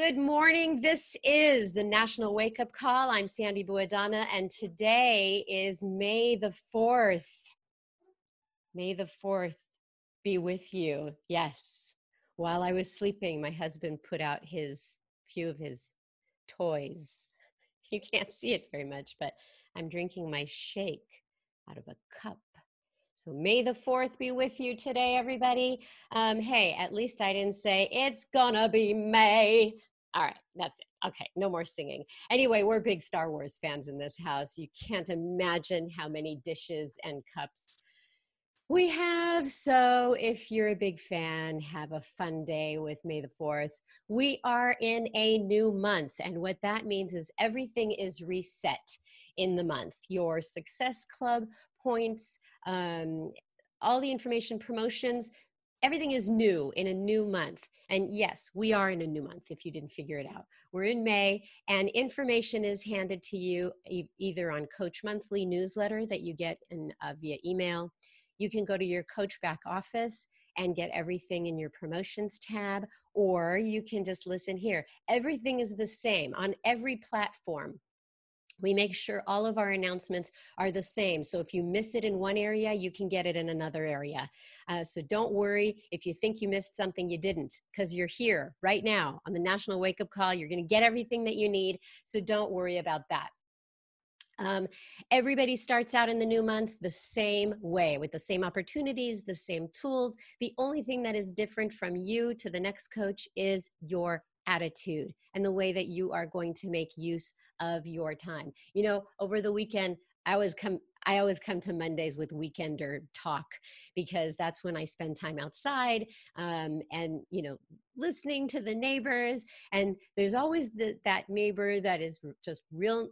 Good morning. This is the National Wake Up Call. I'm Sandy Buadana, and today is May the 4th. May the 4th be with you. Yes. While I was sleeping, my husband put out his few of his toys. You can't see it very much, but I'm drinking my shake out of a cup. So may the 4th be with you today, everybody. Um, hey, at least I didn't say it's gonna be May. All right, that's it. Okay, no more singing. Anyway, we're big Star Wars fans in this house. You can't imagine how many dishes and cups we have. So, if you're a big fan, have a fun day with May the 4th. We are in a new month, and what that means is everything is reset in the month. Your success club points, um, all the information, promotions, everything is new in a new month. And yes, we are in a new month if you didn't figure it out. We're in May, and information is handed to you e- either on Coach Monthly newsletter that you get in, uh, via email. You can go to your Coach back office and get everything in your promotions tab, or you can just listen here. Everything is the same on every platform we make sure all of our announcements are the same. So if you miss it in one area, you can get it in another area. Uh, so don't worry if you think you missed something, you didn't, because you're here right now on the National Wake Up Call. You're going to get everything that you need. So don't worry about that. Um, everybody starts out in the new month the same way with the same opportunities, the same tools. The only thing that is different from you to the next coach is your attitude and the way that you are going to make use of your time. You know, over the weekend, I always come I always come to Mondays with weekender talk because that's when I spend time outside um, and you know listening to the neighbors. And there's always the, that neighbor that is just real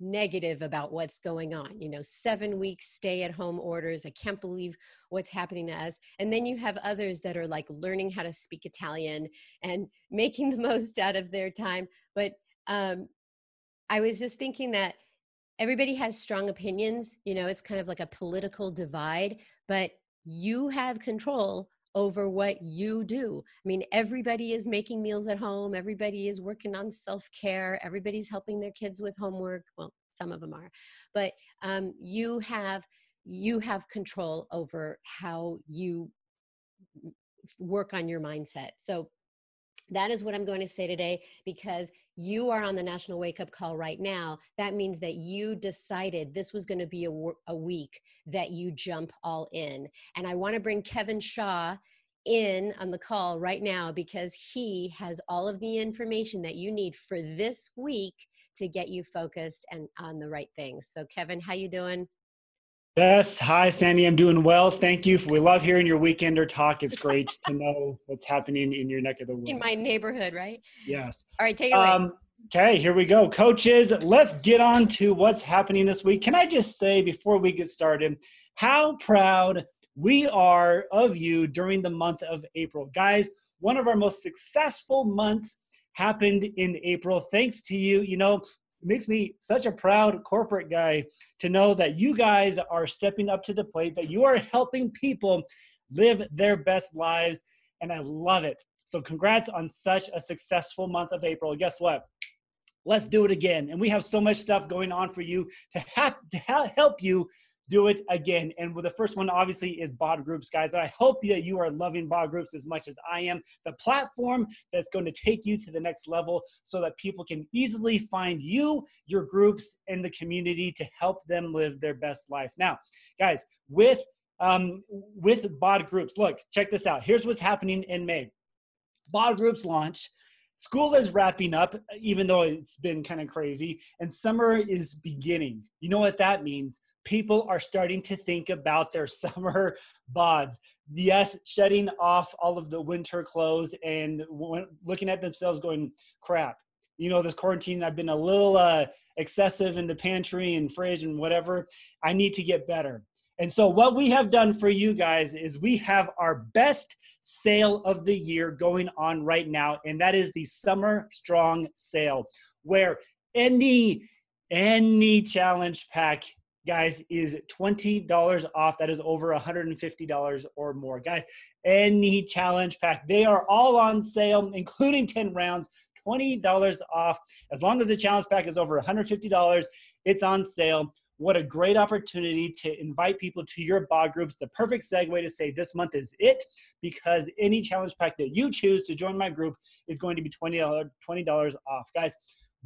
negative about what's going on. You know, seven weeks stay at home orders. I can't believe what's happening to us. And then you have others that are like learning how to speak Italian and making the most out of their time. But um, I was just thinking that everybody has strong opinions. You know, it's kind of like a political divide, but you have control over what you do. I mean, everybody is making meals at home, everybody is working on self care, everybody's helping their kids with homework. Well, some of them are, but um, you have you have control over how you work on your mindset. So that is what I'm going to say today because you are on the national wake up call right now. That means that you decided this was going to be a, a week that you jump all in. And I want to bring Kevin Shaw in on the call right now because he has all of the information that you need for this week to get you focused and on the right things. So Kevin, how you doing? Yes. Hi, Sandy. I'm doing well. Thank you. We love hearing your weekender talk. It's great to know what's happening in your neck of the woods. In my neighborhood, right? Yes. All right, take it away. Um, okay, here we go. Coaches, let's get on to what's happening this week. Can I just say before we get started, how proud we are of you during the month of April. Guys, one of our most successful months happened in April. Thanks to you. You know, it makes me such a proud corporate guy to know that you guys are stepping up to the plate, that you are helping people live their best lives. And I love it. So, congrats on such a successful month of April. Guess what? Let's do it again. And we have so much stuff going on for you to, have, to help you do it again. And with the first one, obviously, is BOD Groups, guys. I hope that you are loving BOD Groups as much as I am. The platform that's going to take you to the next level so that people can easily find you, your groups, and the community to help them live their best life. Now, guys, with um, with BOD Groups, look, check this out. Here's what's happening in May. BOD Groups launch. School is wrapping up, even though it's been kind of crazy, and summer is beginning. You know what that means? People are starting to think about their summer bods. Yes, shutting off all of the winter clothes and looking at themselves going, crap. You know, this quarantine, I've been a little uh, excessive in the pantry and fridge and whatever. I need to get better. And so, what we have done for you guys is we have our best sale of the year going on right now, and that is the Summer Strong Sale, where any any challenge pack guys, is $20 off. That is over $150 or more. Guys, any challenge pack, they are all on sale, including 10 rounds, $20 off. As long as the challenge pack is over $150, it's on sale. What a great opportunity to invite people to your BOD groups. The perfect segue to say this month is it because any challenge pack that you choose to join my group is going to be $20, $20 off. Guys,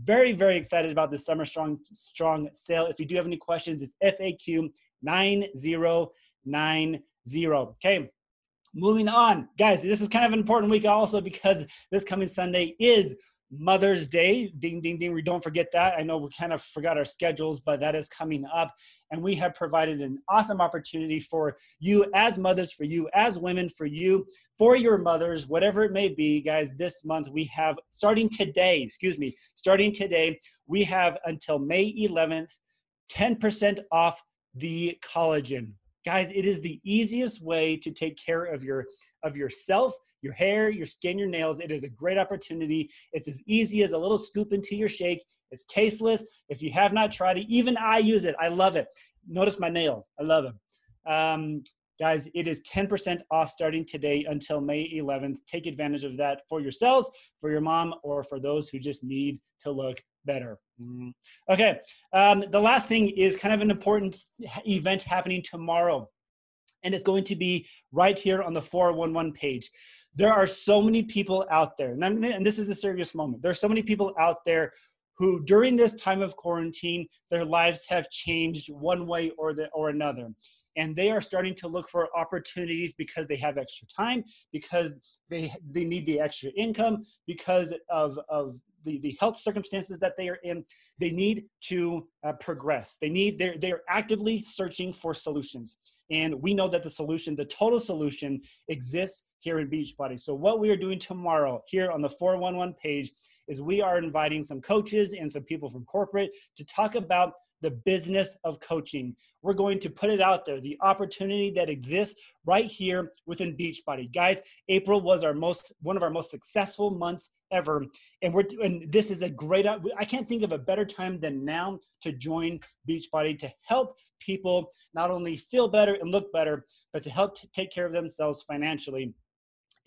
very, very excited about this summer strong strong sale. If you do have any questions, it's FAQ 9090. Okay. Moving on, guys, this is kind of an important week also because this coming Sunday is Mother's Day. Ding, ding, ding. We don't forget that. I know we kind of forgot our schedules, but that is coming up. And we have provided an awesome opportunity for you as mothers, for you as women, for you, for your mothers, whatever it may be, guys. This month we have, starting today, excuse me, starting today, we have until May 11th, 10% off the collagen guys it is the easiest way to take care of your of yourself your hair your skin your nails. It is a great opportunity. It's as easy as a little scoop into your shake. It's tasteless. If you have not tried it even i use it. I love it. Notice my nails. I love them um, guys it is 10% off starting today until may 11th take advantage of that for yourselves for your mom or for those who just need to look better. Mm. Okay, um, the last thing is kind of an important event happening tomorrow, and it's going to be right here on the 411 page. There are so many people out there, and, and this is a serious moment. There are so many people out there who, during this time of quarantine, their lives have changed one way or the or another and they are starting to look for opportunities because they have extra time because they they need the extra income because of of the, the health circumstances that they are in, they need to uh, progress. They need, they're, they're actively searching for solutions. And we know that the solution, the total solution exists here in Beachbody. So what we are doing tomorrow here on the 411 page is we are inviting some coaches and some people from corporate to talk about the business of coaching. We're going to put it out there, the opportunity that exists right here within Beachbody. Guys, April was our most one of our most successful months ever, and we're and this is a great. Uh, I can't think of a better time than now to join Beachbody to help people not only feel better and look better, but to help take care of themselves financially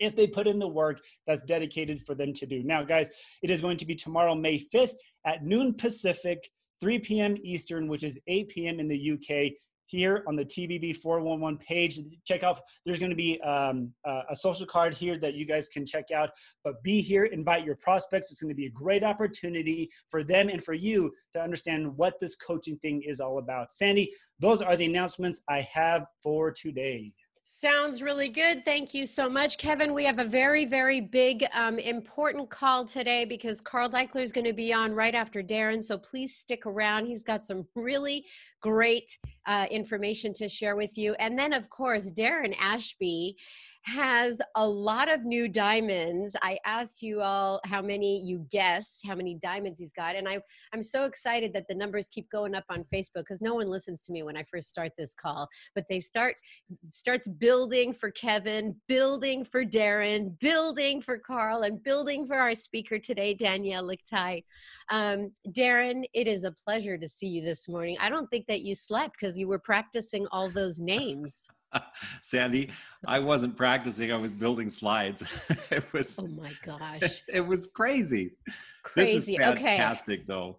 if they put in the work that's dedicated for them to do. Now, guys, it is going to be tomorrow, May 5th at noon Pacific, 3 p.m. Eastern, which is 8 p.m. in the UK. Here on the TBB 411 page, check out. There's going to be um, uh, a social card here that you guys can check out. But be here, invite your prospects. It's going to be a great opportunity for them and for you to understand what this coaching thing is all about. Sandy, those are the announcements I have for today. Sounds really good. Thank you so much, Kevin. We have a very, very big, um, important call today because Carl Daikeler is going to be on right after Darren. So please stick around. He's got some really great uh, information to share with you. And then, of course, Darren Ashby has a lot of new diamonds. I asked you all how many you guess how many diamonds he's got, and I I'm so excited that the numbers keep going up on Facebook because no one listens to me when I first start this call, but they start starts building for Kevin, building for Darren, building for Carl, and building for our speaker today, Danielle Lichtai. Um, Darren, it is a pleasure to see you this morning. I don't think that you slept because you were practicing all those names. Sandy, I wasn't practicing. I was building slides. it was. Oh my gosh! It was crazy. Crazy. Fantastic, okay. though.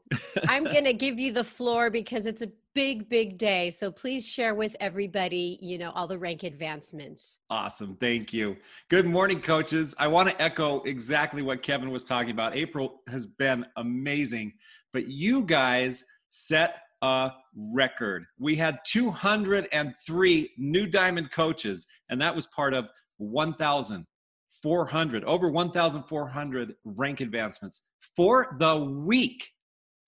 I'm gonna give you the floor because it's a big, big day. So please share with everybody, you know, all the rank advancements. Awesome. Thank you. Good morning, coaches. I want to echo exactly what Kevin was talking about. April has been amazing, but you guys set a record. We had 203 new diamond coaches, and that was part of 1,400, over 1,400 rank advancements for the week.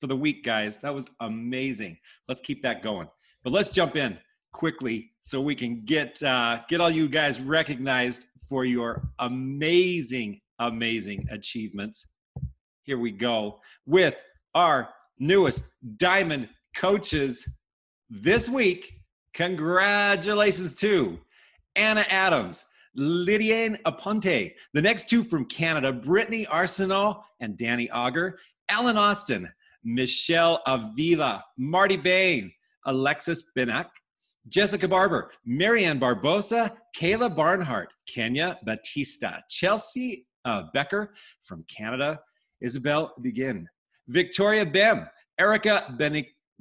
For the week, guys. That was amazing. Let's keep that going. But let's jump in quickly so we can get uh, get all you guys recognized for your amazing, amazing achievements. Here we go with our newest diamond coaches this week. Congratulations to Anna Adams, Lydiane Aponte, the next two from Canada, Brittany Arsenault and Danny Auger, Ellen Austin, Michelle Avila, Marty Bain, Alexis Binak, Jessica Barber, Marianne Barbosa, Kayla Barnhart, Kenya Batista, Chelsea uh, Becker from Canada, Isabel Begin, Victoria Bem, Erica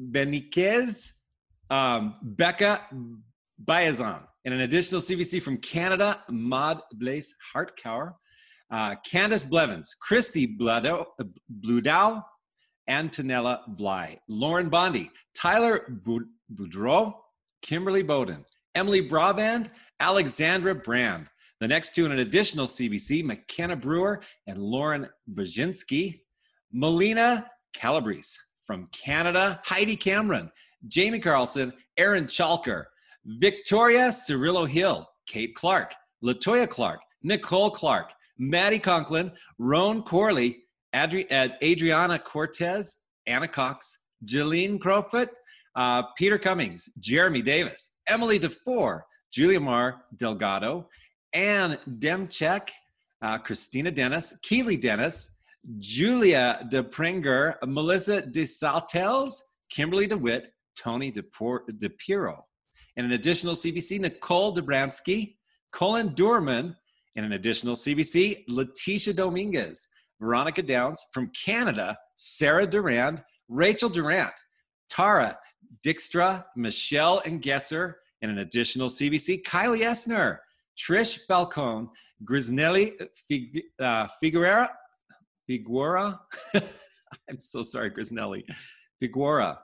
Beniquez, um, Becca Bayazan, and an additional CBC from Canada, Maud Blaise Hartkower, uh, Candace Blevins, Christy Bludow, Bludow, Antonella Bly, Lauren Bondi, Tyler Boudreau, Kimberly Bowden, Emily Braband, Alexandra Brand. The next two in an additional CBC, McKenna Brewer and Lauren Brzezinski. Melina Calabrese from Canada, Heidi Cameron, Jamie Carlson, Aaron Chalker, Victoria Cirillo Hill, Kate Clark, Latoya Clark, Nicole Clark, Maddie Conklin, Roan Corley, Adri- Adriana Cortez, Anna Cox, Jeline Crowfoot, uh, Peter Cummings, Jeremy Davis, Emily DeFore, Julia Mar Delgado, Anne Demchek, uh, Christina Dennis, Keely Dennis, Julia DePringer, Melissa DeSaltels, Kimberly DeWitt, Tony DePiro. And an additional CBC, Nicole Dobransky, Colin Durman, and an additional CBC, Letitia Dominguez, Veronica Downs from Canada, Sarah Durand, Rachel Durant, Tara Dijkstra, Michelle and and an additional CBC, Kylie Esner, Trish Falcone, Grisnelli Fig, uh, Figuera, Figuera, I'm so sorry, Chris Nelly. Figuera,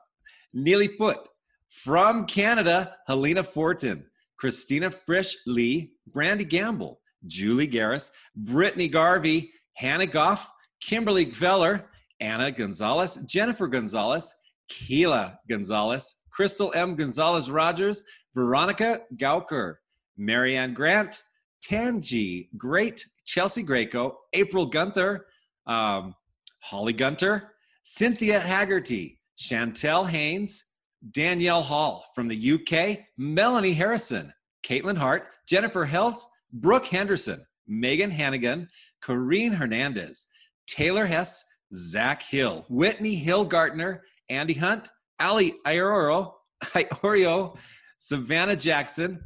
Neely Foot, from Canada, Helena Fortin, Christina Frisch Lee, Brandy Gamble, Julie Garris, Brittany Garvey, Hannah Goff, Kimberly Gveller, Anna Gonzalez, Jennifer Gonzalez, Keela Gonzalez, Crystal M. Gonzalez Rogers, Veronica Gauker, Marianne Grant, Tangi Great, Chelsea Greco, April Gunther, um, Holly Gunter, Cynthia Haggerty, Chantel Haynes, Danielle Hall from the UK, Melanie Harrison, Caitlin Hart, Jennifer Heltz, Brooke Henderson, Megan Hannigan, Corrine Hernandez, Taylor Hess, Zach Hill, Whitney Hillgartner, Andy Hunt, Ali Iorio, Savannah Jackson,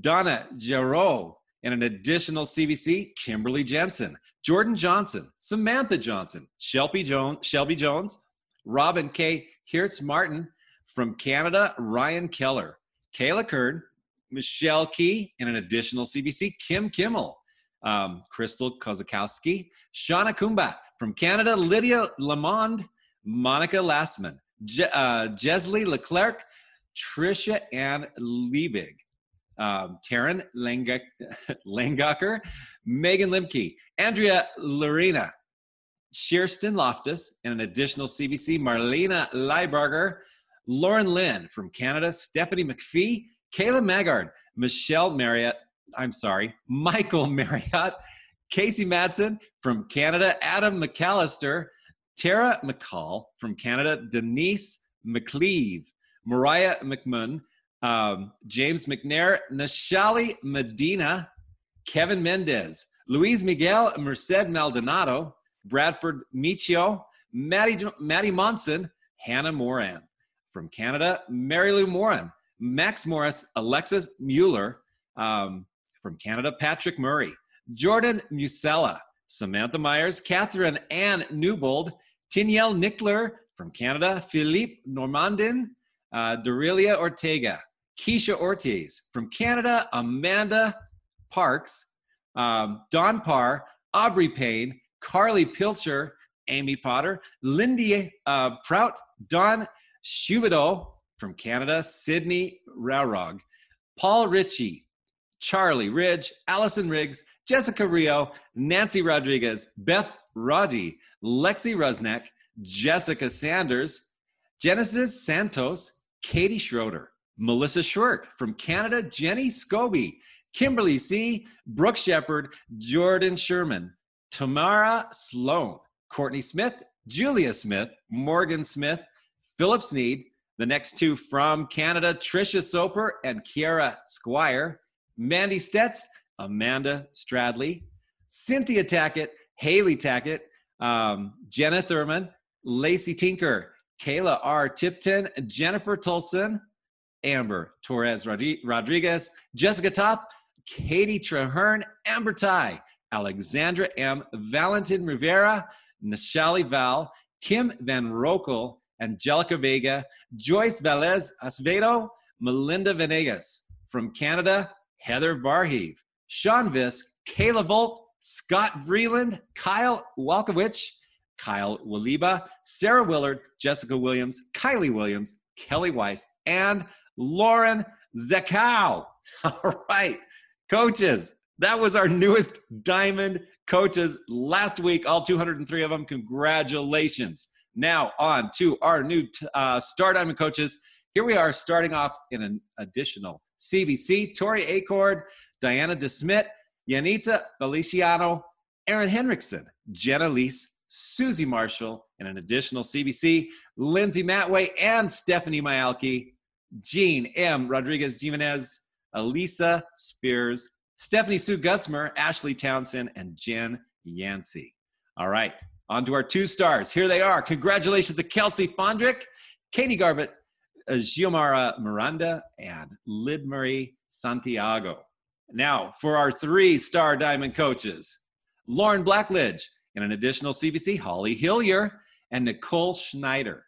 Donna Jarreau, and an additional CBC, Kimberly Jensen, Jordan Johnson, Samantha Johnson, Shelby Jones, Shelby Jones, Robin K. Hertz Martin from Canada, Ryan Keller, Kayla Kern, Michelle Key, and an additional CBC, Kim Kimmel, um, Crystal Kozakowski, Shauna Kumba from Canada, Lydia Lamond, Monica Lassman, Je- uh, Jesley Leclerc, Trisha Ann Liebig, um, Taryn Langacker, Megan Limke, Andrea Lorena, Shearston Loftus, and an additional CBC, Marlena Leiberger, Lauren Lynn from Canada, Stephanie McPhee, Kayla Maggard, Michelle Marriott, I'm sorry, Michael Marriott, Casey Madsen from Canada, Adam McAllister, Tara McCall from Canada, Denise McCleave, Mariah McMunn, um, James McNair, Nashali Medina, Kevin Mendez, Luis Miguel Merced Maldonado, Bradford Michio, Maddie, Maddie Monson, Hannah Moran. From Canada, Mary Lou Moran, Max Morris, Alexis Mueller. Um, from Canada, Patrick Murray, Jordan Musella, Samantha Myers, Catherine Ann Newbold, Tiniel Nickler from Canada, Philippe Normandin, uh, Dorelia Ortega, Keisha Ortiz from Canada, Amanda Parks, um, Don Parr, Aubrey Payne, Carly Pilcher, Amy Potter, Lindy uh, Prout, Don Shubido from Canada, Sydney Raurog, Paul Ritchie, Charlie Ridge, Allison Riggs, Jessica Rio, Nancy Rodriguez, Beth Roddy, Lexi Rusnak, Jessica Sanders, Genesis Santos, Katie Schroeder, Melissa Schwerk from Canada, Jenny Scobie, Kimberly C., Brooke Shepard, Jordan Sherman, Tamara Sloan, Courtney Smith, Julia Smith, Morgan Smith, Philip Sneed, the next two from Canada, Trisha Soper and Kiara Squire, Mandy Stetz, Amanda Stradley, Cynthia Tackett, Haley Tackett, um, Jenna Thurman, Lacey Tinker, Kayla R. Tipton, Jennifer Tolson, Amber Torres Rodriguez, Jessica Top, Katie Traherne, Amber Ty, Alexandra M. Valentin Rivera, Nishali Val, Kim Van Rokel, Angelica Vega, Joyce Velez Acevedo, Melinda Venegas. From Canada, Heather Varheave, Sean Visk, Kayla Volt, Scott Vreeland, Kyle Walkowicz, Kyle Waliba, Sarah Willard, Jessica Williams, Kylie Williams, Kelly Weiss, and Lauren Zakow. All right, coaches, that was our newest Diamond coaches last week, all 203 of them. Congratulations. Now, on to our new uh, Star Diamond coaches. Here we are starting off in an additional CBC Tori Acord, Diana DeSmit, Yanita Feliciano, Aaron Henriksen, Jenna Leese, Susie Marshall, and an additional CBC, Lindsay Matway, and Stephanie Myalki, Jean M. Rodriguez Jimenez, Elisa Spears, Stephanie Sue Gutzmer, Ashley Townsend, and Jen Yancey. All right, on to our two stars. Here they are. Congratulations to Kelsey Fondrick, Katie Garbett, uh, Giomara Miranda, and Lid Murray Santiago. Now, for our three star diamond coaches Lauren Blackledge, and an additional CBC, Holly Hillier, and Nicole Schneider.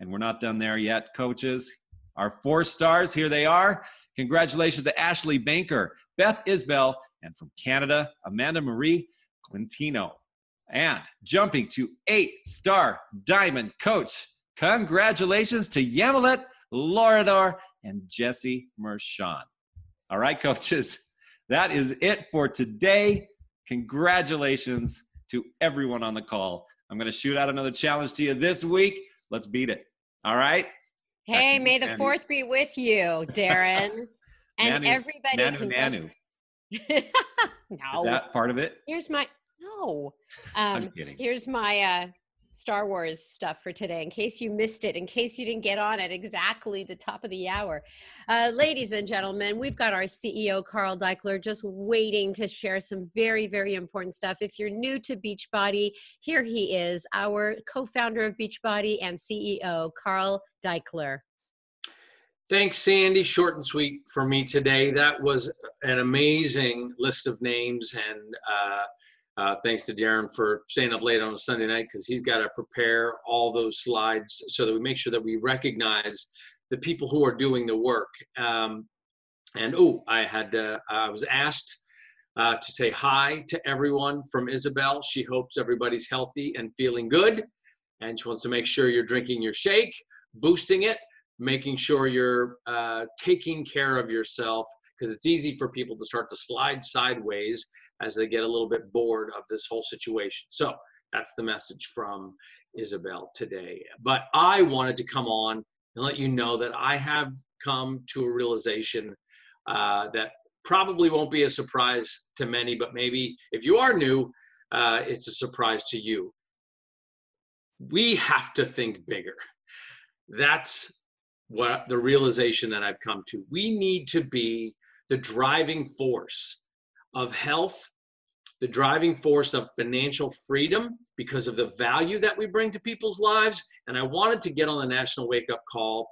And we're not done there yet, coaches. Our four stars, here they are. Congratulations to Ashley Banker, Beth Isbell, and from Canada, Amanda Marie Quintino. And jumping to eight star diamond coach, congratulations to Yamilet Lorador and Jesse Mershon. All right, coaches, that is it for today. Congratulations to everyone on the call. I'm going to shoot out another challenge to you this week. Let's beat it. All right? Hey, may the fourth be with you, Darren. and Nanu, everybody. Nanu, Nanu. no. Is that part of it? Here's my no. I'm Um, kidding. here's my uh, Star Wars stuff for today, in case you missed it, in case you didn't get on at exactly the top of the hour. Uh, ladies and gentlemen, we've got our CEO, Carl Daikeler, just waiting to share some very, very important stuff. If you're new to Beachbody, here he is, our co founder of Beachbody and CEO, Carl Daikeler. Thanks, Sandy. Short and sweet for me today. That was an amazing list of names, and uh, uh, thanks to Darren for staying up late on a Sunday night because he's got to prepare all those slides so that we make sure that we recognize the people who are doing the work. Um, and oh, I had uh, I was asked uh, to say hi to everyone from Isabel. She hopes everybody's healthy and feeling good, and she wants to make sure you're drinking your shake, boosting it making sure you're uh, taking care of yourself because it's easy for people to start to slide sideways as they get a little bit bored of this whole situation. So that's the message from Isabel today. But I wanted to come on and let you know that I have come to a realization uh, that probably won't be a surprise to many, but maybe if you are new, uh, it's a surprise to you. We have to think bigger. That's what the realization that I've come to. We need to be the driving force of health, the driving force of financial freedom because of the value that we bring to people's lives. And I wanted to get on the national wake up call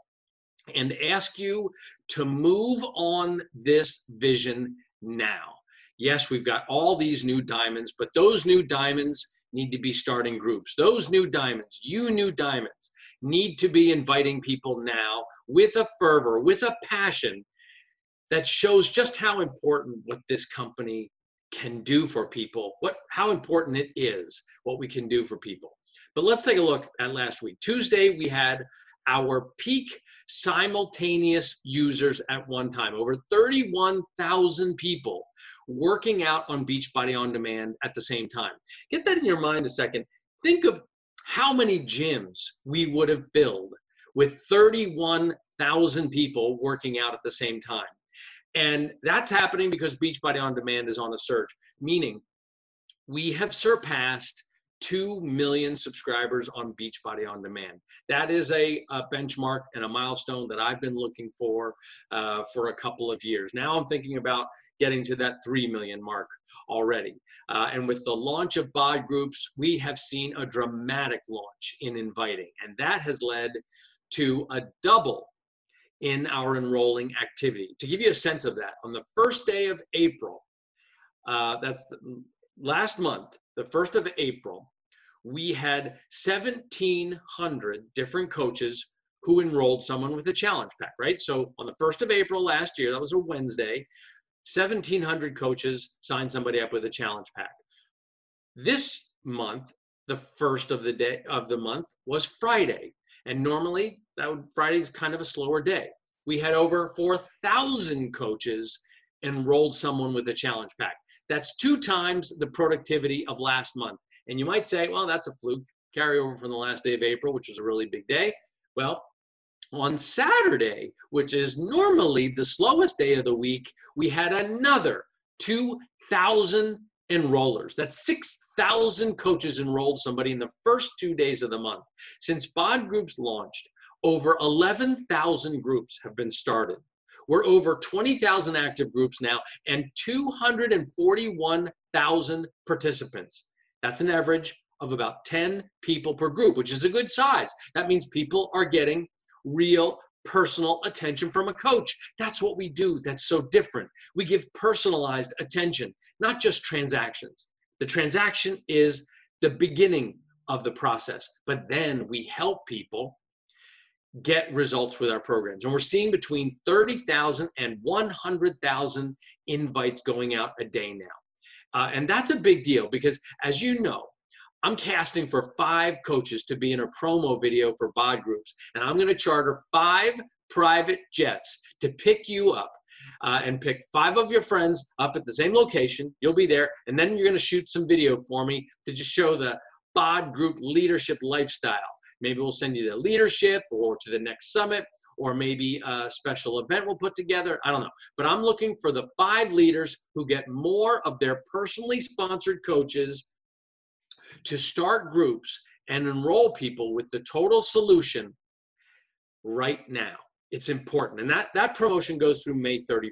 and ask you to move on this vision now. Yes, we've got all these new diamonds, but those new diamonds need to be starting groups. Those new diamonds, you new diamonds, need to be inviting people now with a fervor, with a passion that shows just how important what this company can do for people, what how important it is, what we can do for people. But let's take a look at last week. Tuesday, we had our peak simultaneous users at one time, over 31,000 people working out on Beachbody On Demand at the same time. Get that in your mind a second. Think of how many gyms we would have filled with 31,000 people working out at the same time. And that's happening because Beachbody On Demand is on a surge, meaning we have surpassed 2 million subscribers on Beachbody On Demand. That is a, a benchmark and a milestone that I've been looking for uh, for a couple of years. Now I'm thinking about getting to that 3 million mark already. Uh, and with the launch of bod groups, we have seen a dramatic launch in inviting, and that has led to a double in our enrolling activity. To give you a sense of that, on the first day of April, uh, that's the, last month, the first of April, we had 1,700 different coaches who enrolled someone with a challenge pack, right? So on the 1st of April last year, that was a Wednesday, 1,700 coaches signed somebody up with a challenge pack. This month, the first of the day of the month was Friday. And normally that would Friday's kind of a slower day. We had over 4,000 coaches enrolled someone with a challenge pack. That's two times the productivity of last month. And you might say, well, that's a fluke carryover from the last day of April, which was a really big day. Well, on Saturday, which is normally the slowest day of the week, we had another 2,000 enrollers. That's 6,000 coaches enrolled somebody in the first two days of the month. Since BOD Groups launched, over 11,000 groups have been started. We're over 20,000 active groups now and 241,000 participants. That's an average of about 10 people per group, which is a good size. That means people are getting real personal attention from a coach. That's what we do. That's so different. We give personalized attention, not just transactions. The transaction is the beginning of the process, but then we help people get results with our programs. And we're seeing between 30,000 and 100,000 invites going out a day now. Uh, and that's a big deal because, as you know, I'm casting for five coaches to be in a promo video for BOD groups. And I'm going to charter five private jets to pick you up uh, and pick five of your friends up at the same location. You'll be there. And then you're going to shoot some video for me to just show the BOD group leadership lifestyle. Maybe we'll send you to leadership or to the next summit or maybe a special event we'll put together. I don't know. But I'm looking for the five leaders who get more of their personally sponsored coaches to start groups and enroll people with the total solution right now. It's important. And that, that promotion goes through May 31st.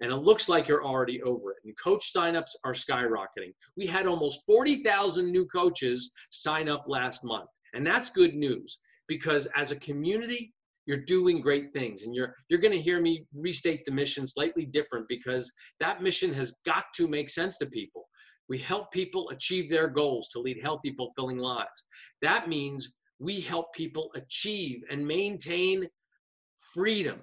And it looks like you're already over it. And coach signups are skyrocketing. We had almost 40,000 new coaches sign up last month. And that's good news because as a community, you're doing great things and you're you're going to hear me restate the mission slightly different because that mission has got to make sense to people. We help people achieve their goals to lead healthy fulfilling lives. That means we help people achieve and maintain freedom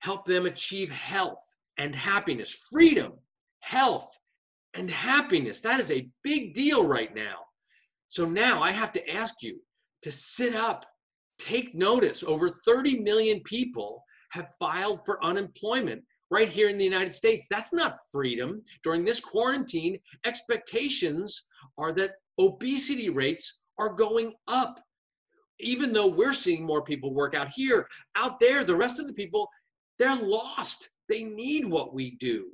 help them achieve health and happiness. Freedom health and happiness. That is a big deal right now. So now i have to ask you to sit up take notice. Over 30 million people have filed for unemployment right here in the United States. That's not freedom. During this quarantine, expectations are that obesity rates are going up. Even though we're seeing more people work out here, out there, the rest of the people, they're lost. They need what we do.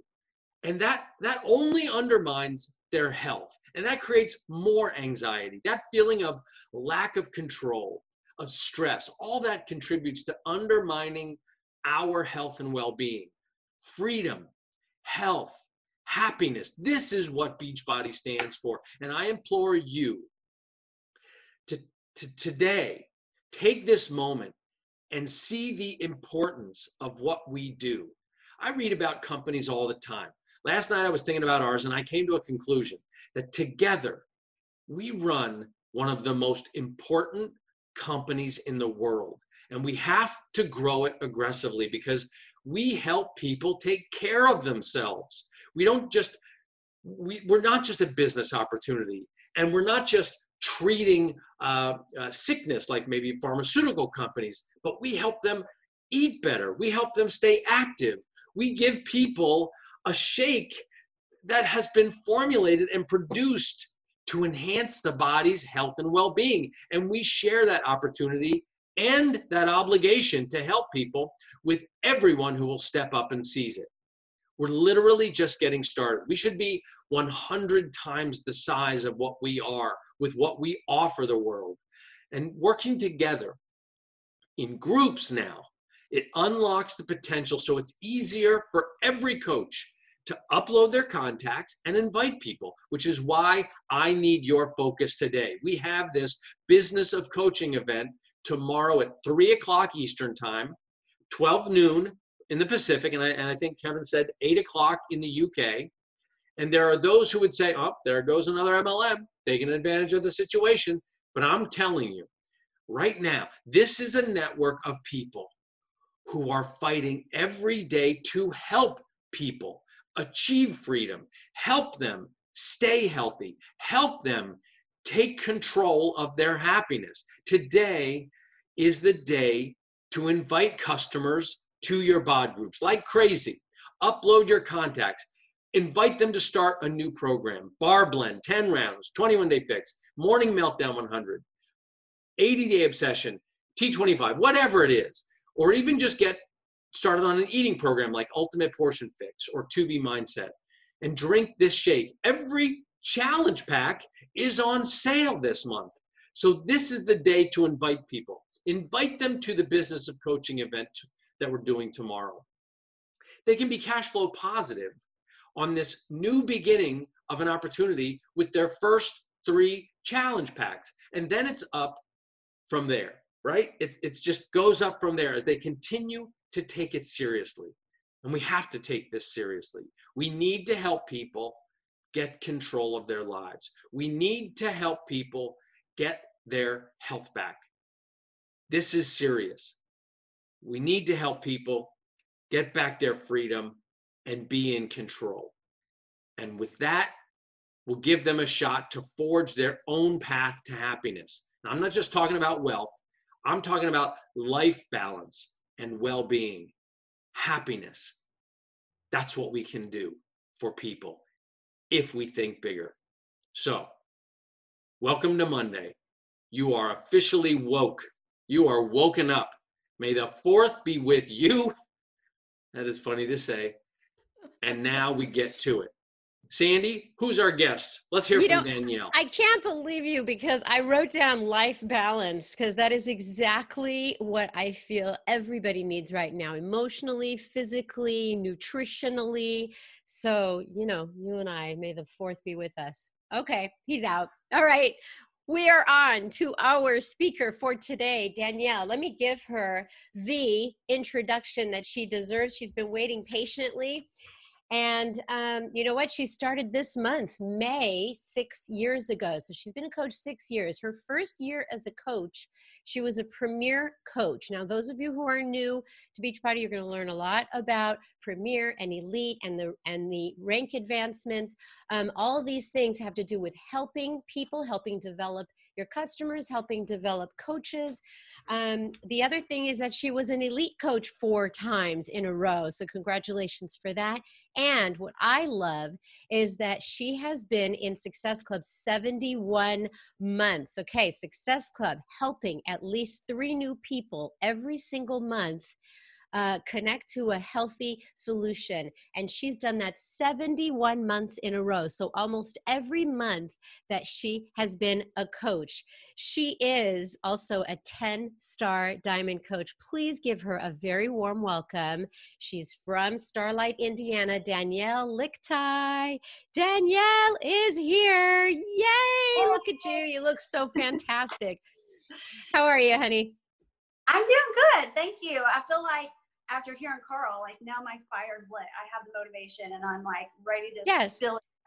And that that only undermines their health. And that creates more anxiety, that feeling of lack of control of stress, all that contributes to undermining our health and well being. Freedom, health, happiness. This is what Beachbody stands for. And I implore you to, to today take this moment and see the importance of what we do. I read about companies all the time. Last night I was thinking about ours and I came to a conclusion that together we run one of the most important companies in the world. And we have to grow it aggressively because we help people take care of themselves. We don't just, we, we're not just a business opportunity. And we're not just treating uh, uh, sickness like maybe pharmaceutical companies, but we help them eat better. We help them stay active. We give people a shake that has been formulated and produced to enhance the body's health and well being. And we share that opportunity and that obligation to help people with everyone who will step up and seize it. We're literally just getting started. We should be 100 times the size of what we are with what we offer the world. And working together in groups now, it unlocks the potential so it's easier for every coach to upload their contacts and invite people, which is why I need your focus today. We have this business of coaching event tomorrow at 3 o'clock Eastern Time, 12 noon in the Pacific, and I, and I think Kevin said 8 o'clock in the UK. And there are those who would say, oh, there goes another MLM taking advantage of the situation. But I'm telling you, right now, this is a network of people who are fighting every day to help people achieve freedom, help them stay healthy, help them take control of their happiness. Today is the day to invite customers to your bod groups like crazy. Upload your contacts. Invite them to start a new program. Barre blend, 10 rounds, 21 day fix, morning meltdown 100, 80 day obsession, T25, whatever it is. Or even just get started on an eating program like Ultimate Portion Fix or 2B Mindset and drink this shake. Every challenge pack is on sale this month. So this is the day to invite people. Invite them to the business of coaching event that we're doing tomorrow. They can be cash flow positive on this new beginning of an opportunity with their first three challenge packs. And then it's up from there, right? It it's just goes up from there as they continue to take it seriously. And we have to take this seriously. We need to help people get control of their lives. We need to help people get their health back. This is serious. We need to help people get back their freedom and be in control. And with that, we'll give them a shot to forge their own path to happiness. Now, I'm not just talking about wealth, I'm talking about life balance and well being, happiness. That's what we can do for people if we think bigger. So, welcome to Monday. You are officially woke. You are woken up. May the fourth be with you. That is funny to say. And now we get to it. Sandy, who's our guest? Let's hear You from Danielle. I can't believe you because I wrote down life balance because that is exactly what I feel everybody needs right now emotionally, physically, nutritionally. So, you know, you and I, may the fourth be with us. Okay, he's out. All right. We are on to our speaker for today, Danielle. Let me give her the introduction that she deserves. She's been waiting patiently. And um, you know what? She started this month, May, six years ago. So she's been a coach six years. Her first year as a coach, she was a premier coach. Now, those of you who are new to Beachbody, you're going to learn a lot about premier and elite and the and the rank advancements. Um, all these things have to do with helping people, helping develop your customers, helping develop coaches. Um, the other thing is that she was an elite coach four times in a row. So, congratulations for that. And what I love is that she has been in Success Club 71 months. Okay, Success Club helping at least three new people every single month uh, connect to a healthy solution. And she's done that 71 months in a row. So almost every month that she has been a coach. She is also a 10 star diamond coach. Please give her a very warm welcome. She's from Starlight, Indiana, Danielle Lichtai. Danielle is here. Yay! Look at you. You look so fantastic. How are you, honey? I'm doing good. Thank you. I feel like after hearing Carl, like now my fire's lit. I have the motivation and I'm like ready to Yes.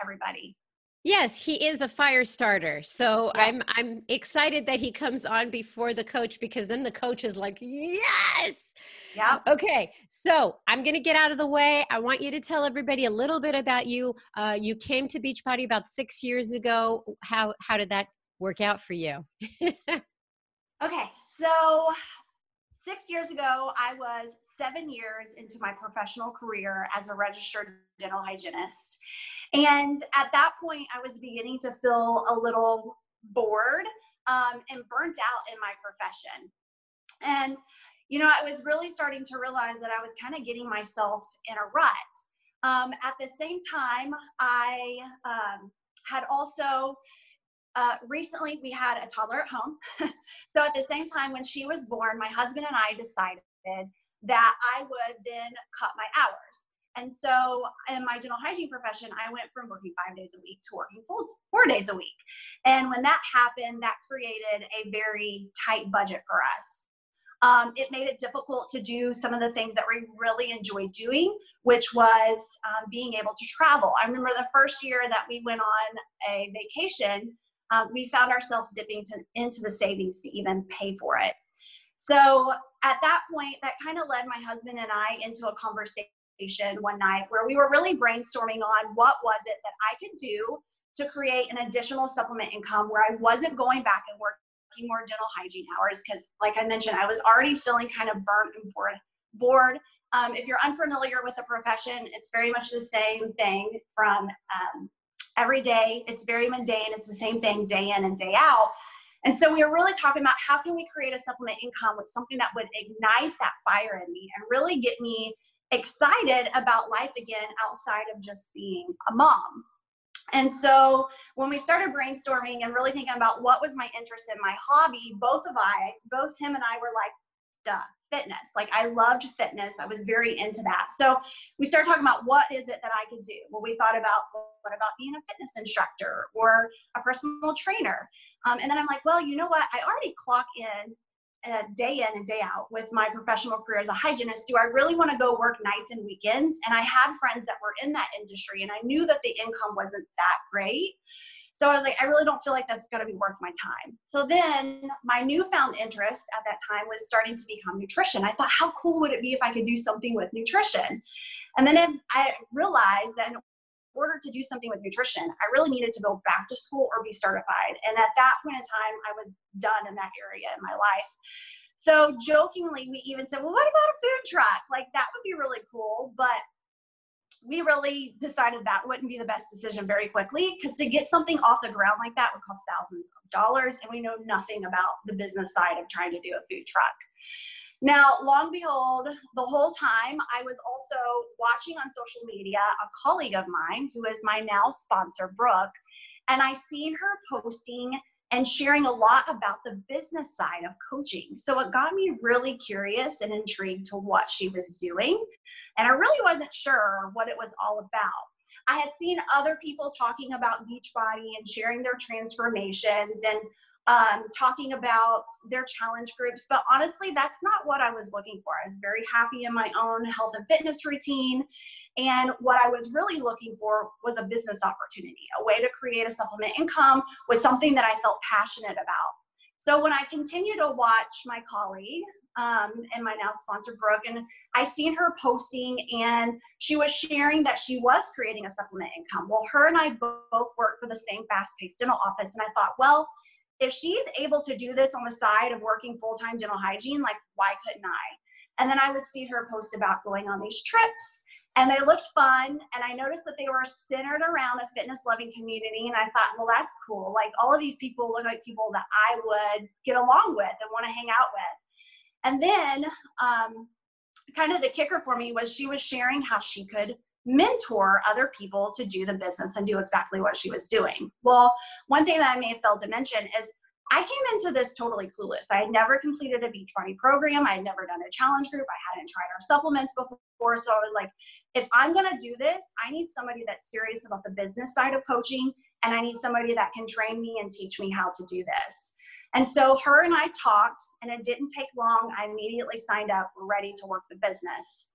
everybody. Yes, he is a fire starter. So Yeah. I'm I'm excited that he comes on before the coach because then the coach is like, "Yes!" Yeah. Okay. So, I'm going to get out of the way. I want you to tell everybody a little bit about you. Uh, you came to Beachbody about 6 years ago. How how did that work out for you? Okay. So six years ago, I was seven years into my professional career as a registered dental hygienist. And at that point, I was beginning to feel a little bored um, and burnt out in my profession. And, you know, I was really starting to realize that I was kind of getting myself in a rut. Um, at the same time, I um, had also uh, recently we had a toddler at home. so at the same time, when she was born, my husband and I decided that I would then cut my hours. And so in my dental hygiene profession, I went from working five days a week to working four days a week. And when that happened, that created a very tight budget for us. um, it made it difficult to do some of the things that we really enjoyed doing, which was um, being able to travel. I remember the first year that we went on a vacation, um, we found ourselves dipping to, into the savings to even pay for it. So at that point, that kind of led my husband and I into a conversation one night where we were really brainstorming on what was it that I could do to create an additional supplement income where I wasn't going back and working more dental hygiene hours because, like I mentioned, I was already feeling kind of burnt and bored. bored. Um, if you're unfamiliar with the profession, it's very much the same thing from um, every day. It's very mundane. It's the same thing day in and day out. And so we were really talking about how can we create a supplement income with something that would ignite that fire in me and really get me excited about life again outside of just being a mom. And so when we started brainstorming and really thinking about what was my interest in my hobby, both of I, both him and I were like, duh, fitness. Like I loved fitness. I was very into that. So we started talking about what is it that I could do? Well, we thought about what about being a fitness instructor or a personal trainer? Um, and then I'm like, well, you know what? I already clock in uh, day in and day out with my professional career as a hygienist do i really want to go work nights and weekends and i had friends that were in that industry and i knew that the income wasn't that great so i was like i really don't feel like that's going to be worth my time so then my newfound interest at that time was starting to become nutrition i thought how cool would it be if i could do something with nutrition and then i realized that in order to do something with nutrition, I really needed to go back to school or be certified. And at that point in time, I was done in that area in my life. So jokingly, we even said, well, what about a food truck? Like that would be really cool. But we really decided that wouldn't be the best decision very quickly because to get something off the ground like that would cost thousands of dollars. And we know nothing about the business side of trying to do a food truck. Now, long behold, the whole time I was also watching on social media a colleague of mine who is my now sponsor, Brooke, and I seen her posting and sharing a lot about the business side of coaching. So it got me really curious and intrigued to what she was doing. And I really wasn't sure what it was all about. I had seen other people talking about Beachbody and sharing their transformations and um, talking about their challenge groups. But honestly, that's not what I was looking for. I was very happy in my own health and fitness routine. And what I was really looking for was a business opportunity, a way to create a supplement income with something that I felt passionate about. So when I continued to watch my colleague um, and my now sponsor Brooke, and I seen her posting, and she was sharing that she was creating a supplement income. Well, her and I both work for the same fast-paced dental office, and I thought, well, if she's able to do this on the side of working full-time dental hygiene, like why couldn't I? And then I would see her post about going on these trips and they looked fun and i noticed that they were centered around a fitness loving community and i thought well that's cool like all of these people look like people that i would get along with and want to hang out with and then um, kind of the kicker for me was she was sharing how she could mentor other people to do the business and do exactly what she was doing. Well, one thing that I may have failed to mention is I came into this totally clueless. I had never completed a Beachbody program. I had never done a challenge group. I hadn't tried our supplements before. So I was like, if I'm going to do this, I need somebody that's serious about the business side of coaching. And I need somebody that can train me and teach me how to do this. And so her and I talked, and it didn't take long. I immediately signed up, ready to work the business.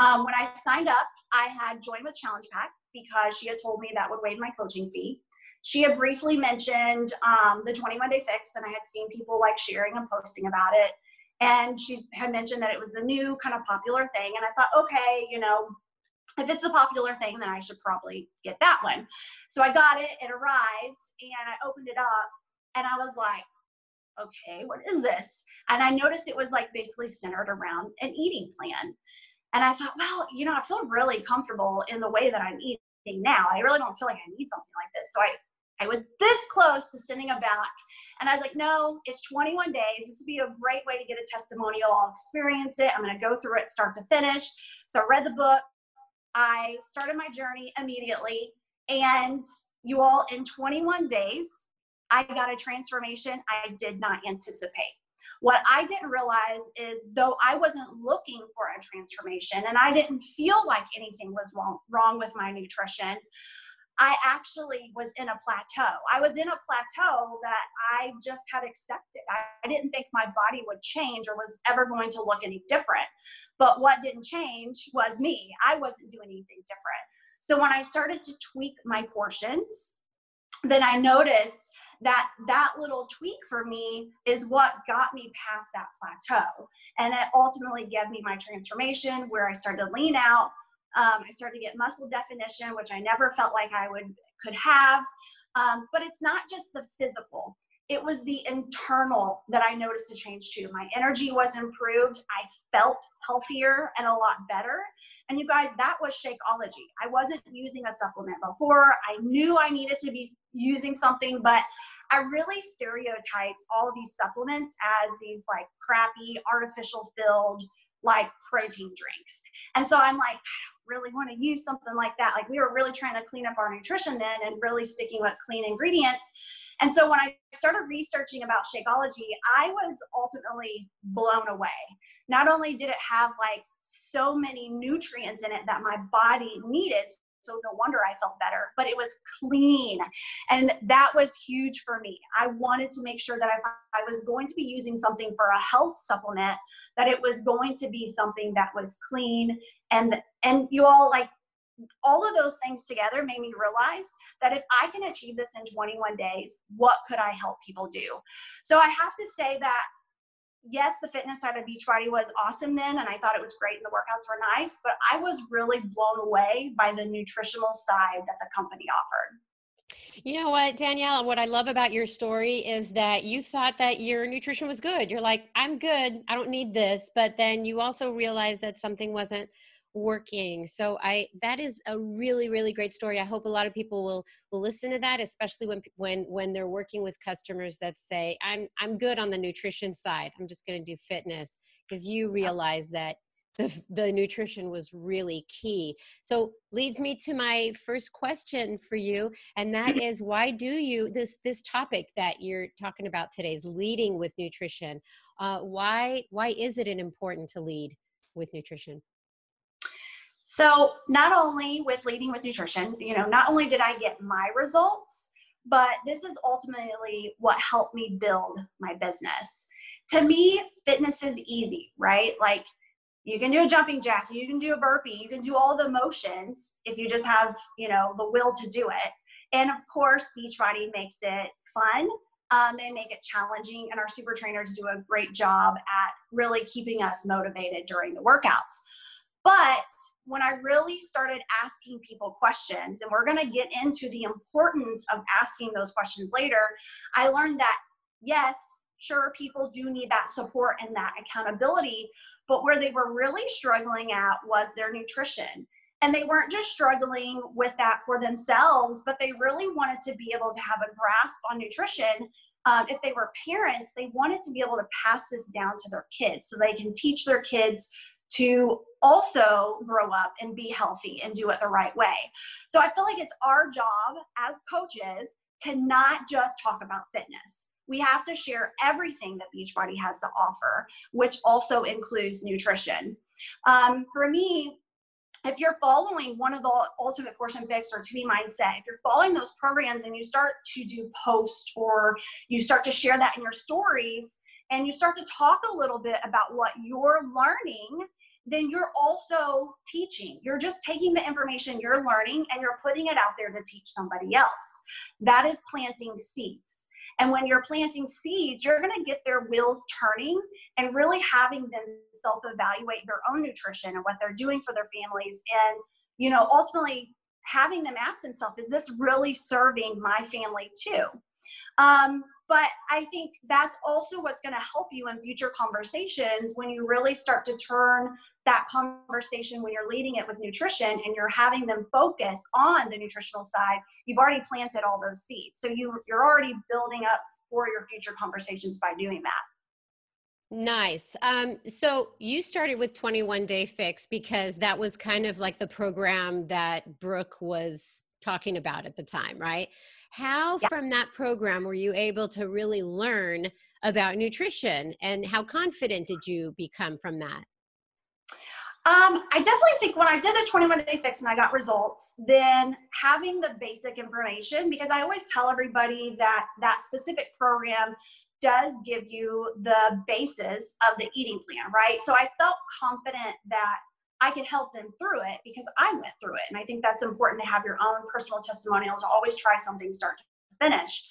Um, when I signed up, I had joined with Challenge Pack because she had told me that would waive my coaching fee. She had briefly mentioned um, the 21 day fix, and I had seen people like sharing and posting about it. And she had mentioned that it was the new kind of popular thing. And I thought, okay, you know, if it's a popular thing, then I should probably get that one. So I got it, it arrived, and I opened it up, and I was like, okay, what is this? And I noticed it was like basically centered around an eating plan. And I thought, well, you know, I feel really comfortable in the way that I'm eating now. I really don't feel like I need something like this. So I, I was this close to sending it back. And I was like, no, it's 21 days. This would be a great way to get a testimonial. I'll experience it. I'm going to go through it start to finish. So I read the book. I started my journey immediately. And you all, in 21 days, I got a transformation I did not anticipate. What I didn't realize is though I wasn't looking for a transformation and I didn't feel like anything was wrong, wrong with my nutrition, I actually was in a plateau. I was in a plateau that I just had accepted. I, I, didn't think my body would change or was ever going to look any different. But what didn't change was me. I wasn't doing anything different. So when I started to tweak my portions, then I noticed that that little tweak for me is what got me past that plateau. And it ultimately gave me my transformation where I started to lean out. Um, I started to get muscle definition, which I never felt like I would could have. Um, but it's not just the physical. It was the internal that I noticed a change too. My energy was improved. I felt healthier and a lot better. And you guys, that was Shakeology. I wasn't using a supplement before. I knew I needed to be using something, but I really stereotyped all these supplements as these like crappy, artificial filled, like protein drinks. And so I'm like, I really want to use something like that. Like we were really trying to clean up our nutrition then and really sticking with clean ingredients. And so when I started researching about Shakeology, I was ultimately blown away. Not only did it have like so many nutrients in it that my body needed. So no wonder I felt better, but it was clean. And that was huge for me. I wanted to make sure that if I was going to be using something for a health supplement, that it was going to be something that was clean and and you all like all of those things together made me realize that if I can achieve this in 21 days, what could I help people do? So I have to say that yes, the fitness side of Beachbody was awesome then, and I thought it was great, and the workouts were nice, but I was really blown away by the nutritional side that the company offered. You know what, Danielle, what I love about your story is that you thought that your nutrition was good. You're like, I'm good, I don't need this. But then you also realized that something wasn't working. So i that is a really really great story. I hope a lot of people will will listen to that especially when when when they're working with customers that say i'm i'm good on the nutrition side. I'm just going to do fitness. Because you realize that the, the nutrition was really key. So leads me to my first question for you and that is why do you this this topic that you're talking about today is leading with nutrition. Uh, why why is it important to lead with nutrition so not only with leading with nutrition, you know, not only did I get my results, but this is ultimately what helped me build my business. To me, fitness is easy, right? Like you can do a jumping jack, you can do a burpee, you can do all the motions if you just have, you know, the will to do it. And of course, Beachbody makes it fun. Um, they make it challenging, and our super trainers do a great job at really keeping us motivated during the workouts. But when I really started asking people questions, and we're going to get into the importance of asking those questions later, I learned that yes, sure, people do need that support and that accountability, but where they were really struggling at was their nutrition. And they weren't just struggling with that for themselves, but they really wanted to be able to have a grasp on nutrition. Um, if they were parents, they wanted to be able to pass this down to their kids so they can teach their kids to also grow up and be healthy and do it the right way. So I feel like it's our job as coaches to not just talk about fitness. We have to share everything that Beachbody has to offer, which also includes nutrition. Um, for me, if you're following one of the ultimate portion fix or 2B Mindset, if you're following those programs and you start to do posts or you start to share that in your stories and you start to talk a little bit about what you're learning then you're also teaching. You're just taking the information you're learning and you're putting it out there to teach somebody else. That is planting seeds. And when you're planting seeds, you're going to get their wheels turning and really having them self evaluate their own nutrition and what they're doing for their families. And, you know, ultimately having them ask themselves, is this really serving my family too? Um, but I think that's also what's going to help you in future conversations when you really start to turn that conversation when you're leading it with nutrition and you're having them focus on the nutritional side. You've already planted all those seeds. So you, you're already building up for your future conversations by doing that. Nice. Um, so you started with 21 Day Fix because that was kind of like the program that Brooke was talking about at the time, right? How yeah. from that program were you able to really learn about nutrition and how confident did you become from that? Um, I definitely think when I did the 21 day fix and I got results, then having the basic information, because I always tell everybody that that specific program does give you the basis of the eating plan, right? So I felt confident that I could help them through it because I went through it. And I think that's important to have your own personal testimonial to always try something start to finish.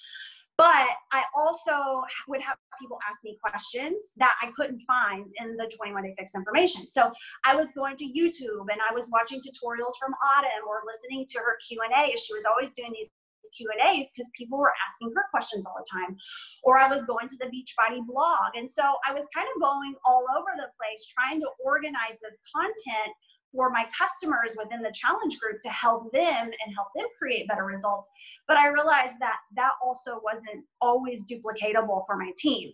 But I also would have people ask me questions that I couldn't find in the 21 Day Fix information. So I was going to YouTube and I was watching tutorials from Autumn or listening to her Q&A. She was always doing these Q and A's because people were asking her questions all the time, or I was going to the Beachbody blog, and so I was kind of going all over the place trying to organize this content for my customers within the challenge group to help them and help them create better results. But I realized that that also wasn't always duplicatable for my team.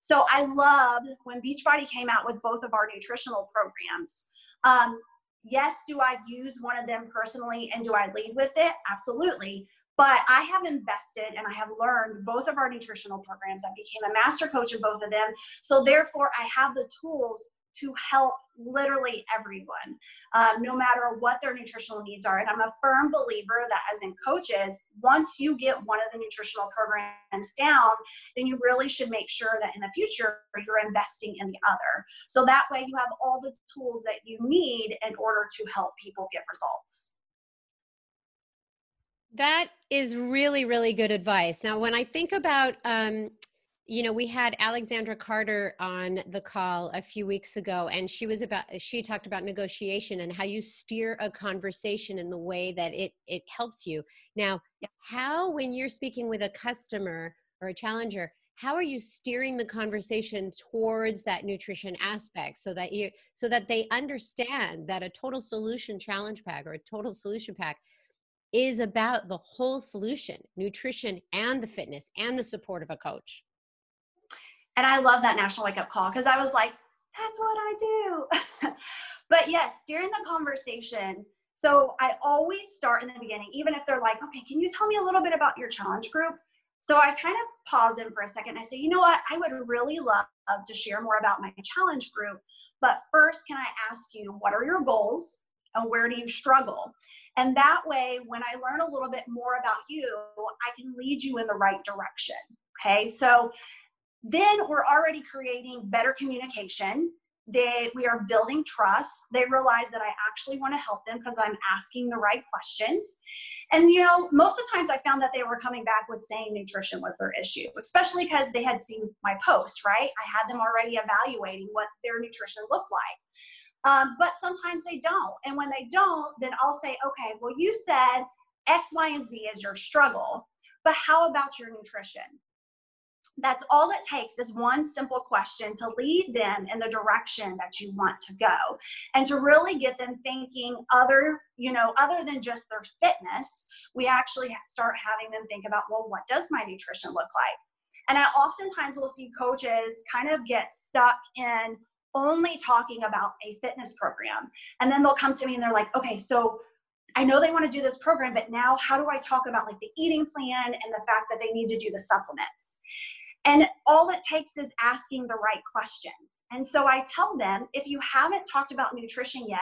So I loved when Beachbody came out with both of our nutritional programs. Um, yes, do I use one of them personally and do I lead with it? Absolutely. But I have invested and I have learned both of our nutritional programs. I became a master coach of both of them. So therefore, I have the tools to help literally everyone, um, no matter what their nutritional needs are. And I'm a firm believer that as in coaches, once you get one of the nutritional programs down, then you really should make sure that in the future you're investing in the other. So that way you have all the tools that you need in order to help people get results. That is really, really good advice. Now, when I think about um, you know we had alexandra carter on the call a few weeks ago and she was about she talked about negotiation and how you steer a conversation in the way that it it helps you now how when you're speaking with a customer or a challenger how are you steering the conversation towards that nutrition aspect so that you so that they understand that a total solution challenge pack or a total solution pack is about the whole solution nutrition and the fitness and the support of a coach and I love that national wake up call because I was like, that's what I do. but yes, during the conversation, so I always start in the beginning, even if they're like, okay, can you tell me a little bit about your challenge group? So I kind of pause in for a second. and I say, you know what? I would really love to share more about my challenge group. But first, can I ask you, what are your goals and where do you struggle? And that way, when I learn a little bit more about you, I can lead you in the right direction. Okay. So then we're already creating better communication they we are building trust they realize that i actually want to help them because i'm asking the right questions and you know most of the times i found that they were coming back with saying nutrition was their issue especially because they had seen my post right i had them already evaluating what their nutrition looked like um, but sometimes they don't. And when they don't then i'll say okay well you said x y and z is your struggle but how about your nutrition? That's all it takes is one simple question to lead them in the direction that you want to go and to really get them thinking other you know other than just their fitness we actually start having them think about well what does my nutrition look like? And i oftentimes will see coaches kind of get stuck in only talking about a fitness program and then they'll come to me and they're like okay so I know they want to do this program, but now how do I talk about like the eating plan and the fact that they need to do the supplements? And all it takes is asking the right questions. And so I tell them if you haven't talked about nutrition yet,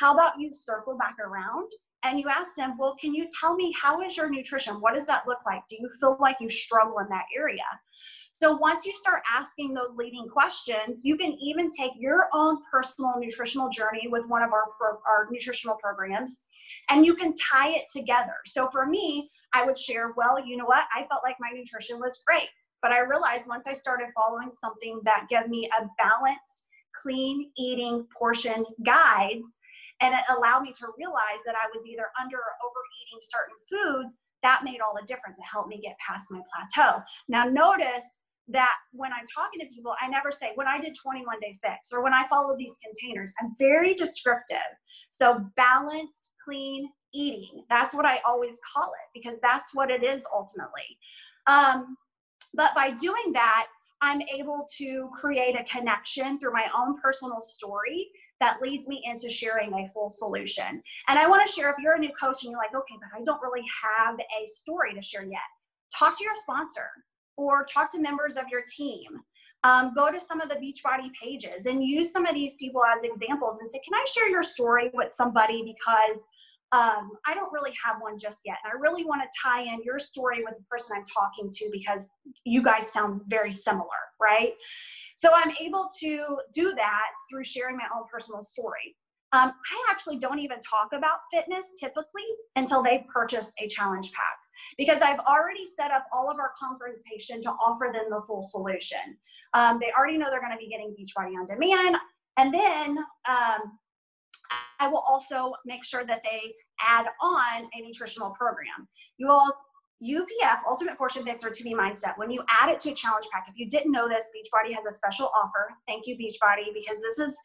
how about you circle back around and you ask them, well, can you tell me how is your nutrition? What does that look like? Do you feel like you struggle in that area? So once you start asking those leading questions, you can even take your own personal nutritional journey with one of our, pro- our nutritional programs and you can tie it together. So for me, I would share, well, you know what? I felt like my nutrition was great. But I realized once I started following something that gave me a balanced, clean eating portion guides, and it allowed me to realize that I was either under or overeating certain foods, that made all the difference. It helped me get past my plateau. Now, notice that when I'm talking to people, I never say when I did 21 day fix or when I follow these containers, I'm very descriptive. So, balanced, clean eating. That's what I always call it because that's what it is ultimately. Um, but by doing that, I'm able to create a connection through my own personal story that leads me into sharing a full solution. And I want to share if you're a new coach and you're like, okay, but I don't really have a story to share yet, talk to your sponsor or talk to members of your team. Um, go to some of the Beachbody pages and use some of these people as examples and say, Can I share your story with somebody? Because um, I don't really have one just yet. And I really want to tie in your story with the person I'm talking to because you guys sound very similar, right? So I'm able to do that through sharing my own personal story. Um, I actually don't even talk about fitness typically until they purchase a challenge pack because I've already set up all of our conversation to offer them the full solution. Um, they already know they're going to be getting Beachbody on demand. And then um, I will also make sure that they add on a nutritional program. You will UPF, Ultimate Portion Fix or 2B Mindset, when you add it to a challenge pack, if you didn't know this, Beachbody has a special offer. Thank you, Beachbody, because this is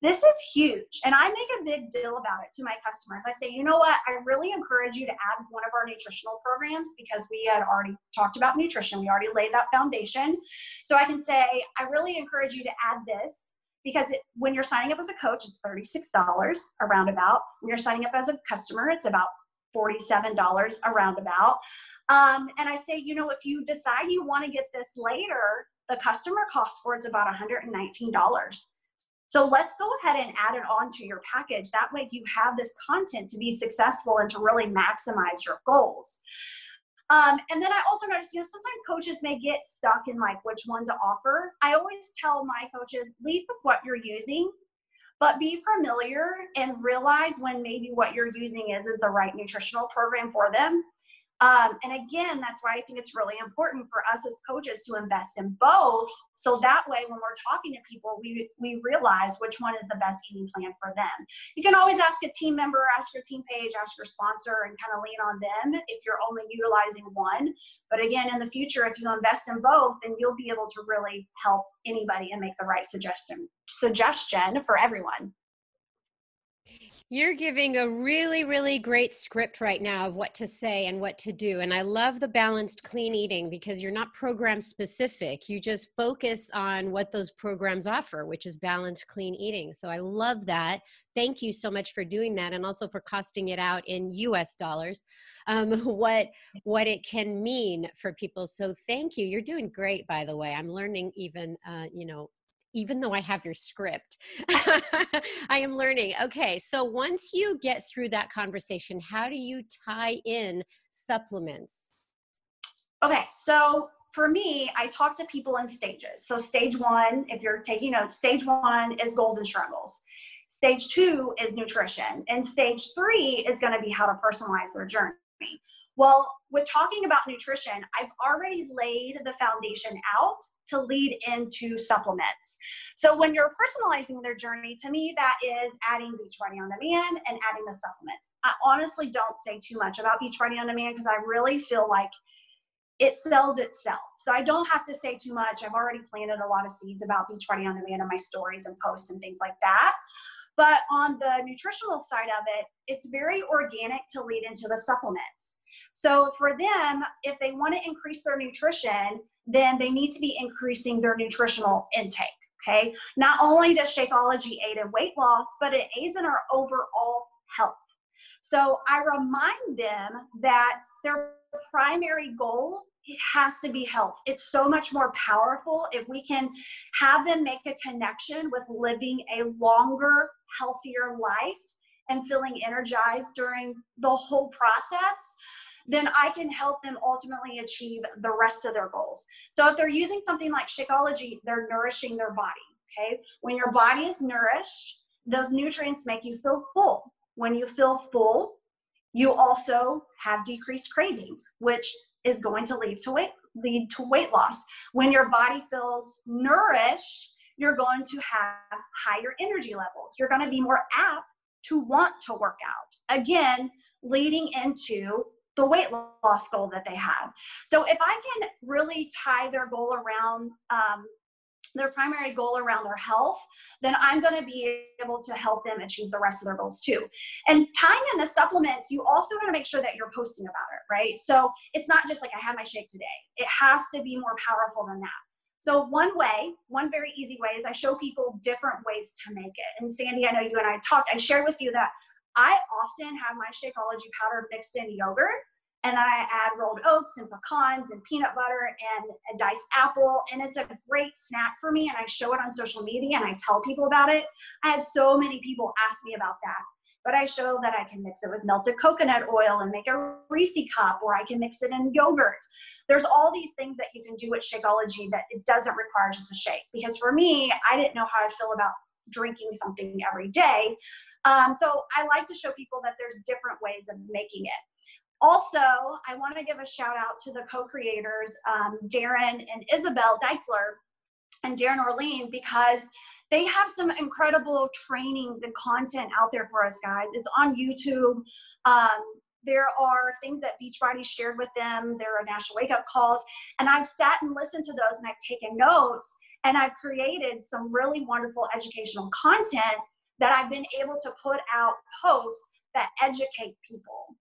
this is huge. And I make a big deal about it to my customers. I say, you know what? I really encourage you to add one of our nutritional programs because we had already talked about nutrition. We already laid that foundation. So I can say, I really encourage you to add this because it, when you're signing up as a coach, it's $36 a roundabout. When you're signing up as a customer, it's about $47 a roundabout. Um, and I say, you know, if you decide you want to get this later, the customer cost for it's about $119. So let's go ahead and add it on to your package. That way you have this content to be successful and to really maximize your goals. Um, and then I also noticed, you know, sometimes coaches may get stuck in like which one to offer. I always tell my coaches, lead with what you're using, but be familiar and realize when maybe what you're using isn't the right nutritional program for them. Um, and again, that's why I think it's really important for us as coaches to invest in both. So that way, when we're talking to people, we, we realize which one is the best eating plan for them. You can always ask a team member, ask your team page, ask your sponsor, and kind of lean on them if you're only utilizing one. But again, in the future, if you invest in both, then you'll be able to really help anybody and make the right suggestion suggestion for everyone. You're giving a really, really great script right now of what to say and what to do. And I love the balanced clean eating because you're not program specific. You just focus on what those programs offer, which is balanced clean eating. So I love that. Thank you so much for doing that and also for costing it out in US dollars, um, what, what it can mean for people. So thank you. You're doing great, by the way. I'm learning even, uh, you know, even though I have your script, I am learning. Okay, so once you get through that conversation, how do you tie in supplements? Okay, so for me, I talk to people in stages. So, stage one, if you're taking notes, stage one is goals and struggles. Stage two is nutrition. And stage three is going to be how to personalize their journey. Well, with talking about nutrition, I've already laid the foundation out to lead into supplements. So when you're personalizing their journey, to me, that is adding Beachbody on Demand and adding the supplements. I honestly don't say too much about Beachbody on Demand because I really feel like it sells itself. So I don't have to say too much. I've already planted a lot of seeds about Beachbody on Demand in my stories and posts and things like that. But on the nutritional side of it, it's very organic to lead into the supplements. So for them, if they want to increase their nutrition, then they need to be increasing their nutritional intake. Okay. Not only does Shakeology aid in weight loss, but it aids in our overall health. So I remind them that their primary goal it has to be health. It's so much more powerful if we can have them make a connection with living a longer, healthier life and feeling energized during the whole process then I can help them ultimately achieve the rest of their goals. So if they're using something like Shakeology, they're nourishing their body. Okay. When your body is nourished, those nutrients make you feel full. When you feel full, you also have decreased cravings, which is going to lead to weight lead to weight loss. When your body feels nourished, you're going to have higher energy levels. You're going to be more apt to want to work out. Again, leading into the weight loss goal that they have. So if I can really tie their goal around um, their primary goal around their health, then I'm going to be able to help them achieve the rest of their goals too. And tying in the supplements, you also want to make sure that you're posting about it, right? So it's not just like I had my shake today. It has to be more powerful than that. So one way, one very easy way is I show people different ways to make it. And Sandy, I know you and I talked, I shared with you that I often have my Shakeology powder mixed in yogurt and then I add rolled oats and pecans and peanut butter and a diced apple. And it's a great snack for me. And I show it on social media and I tell people about it. I had so many people ask me about that. But I show that I can mix it with melted coconut oil and make a Reese cup, or I can mix it in yogurt. There's all these things that you can do with Shakeology that it doesn't require just a shake. Because for me, I didn't know how I feel about drinking something every day. Um, so I like to show people that there's different ways of making it. Also, I want to give a shout out to the co-creators, um, Darren and Isabel Daikeler and Darin Olien, because they have some incredible trainings and content out there for us guys. It's on YouTube. Um, there are things that Beachbody shared with them. There are national wake up calls. And I've sat and listened to those and I've taken notes and I've created some really wonderful educational content that I've been able to put out posts that educate people.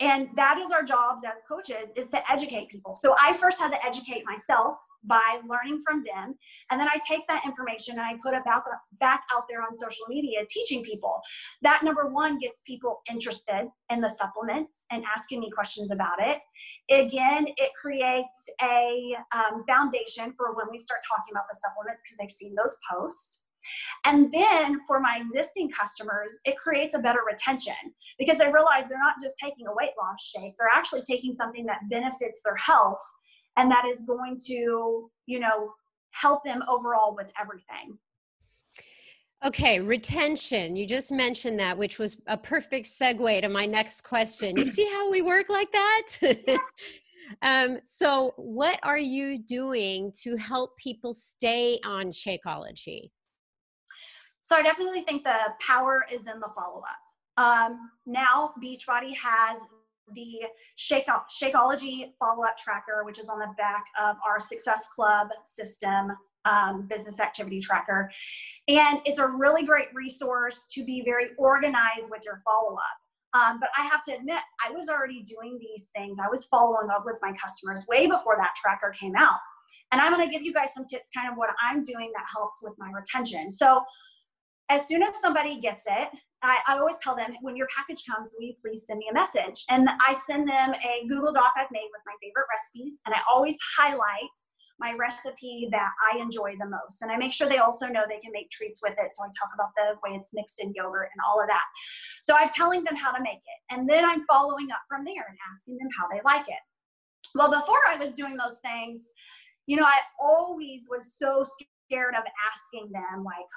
And that is our jobs as coaches is to educate people. So i first had to educate myself by learning from them and then i take that information and i put it back, back out there on social media teaching people. That number one gets people interested in the supplements and asking me questions about it. Again it creates a um, foundation for when we start talking about the supplements because they've seen those posts and then for my existing customers, it creates a better retention because they realize they're not just taking a weight loss shake, they're actually taking something that benefits their health and that is going to, you know, help them overall with everything. Okay, retention. You just mentioned that, which was a perfect segue to my next question. You see how we work like that? um, so, what are you doing to help people stay on Shakeology? So I definitely think the power is in the follow up. Um, now, Beachbody has the Shake- Shakeology follow up tracker, which is on the back of our Success Club system um, business activity tracker. And it's a really great resource to be very organized with your follow up. Um, but I have to admit, I was already doing these things. I was following up with my customers way before that tracker came out. And I'm going to give you guys some tips, kind of what I'm doing that helps with my retention. So, as soon as somebody gets it, I, I, always tell them when your package comes, will you please send me a message? And I send them a Google Doc I've made with my favorite recipes, and I always highlight my recipe that I enjoy the most. And I make sure they also know they can make treats with it. So I talk about the way it's mixed in yogurt and all of that. So I'm telling them how to make it. And then I'm following up from there and asking them how they like it. Well, before I was doing those things, you know, I always was so scared of asking them, like,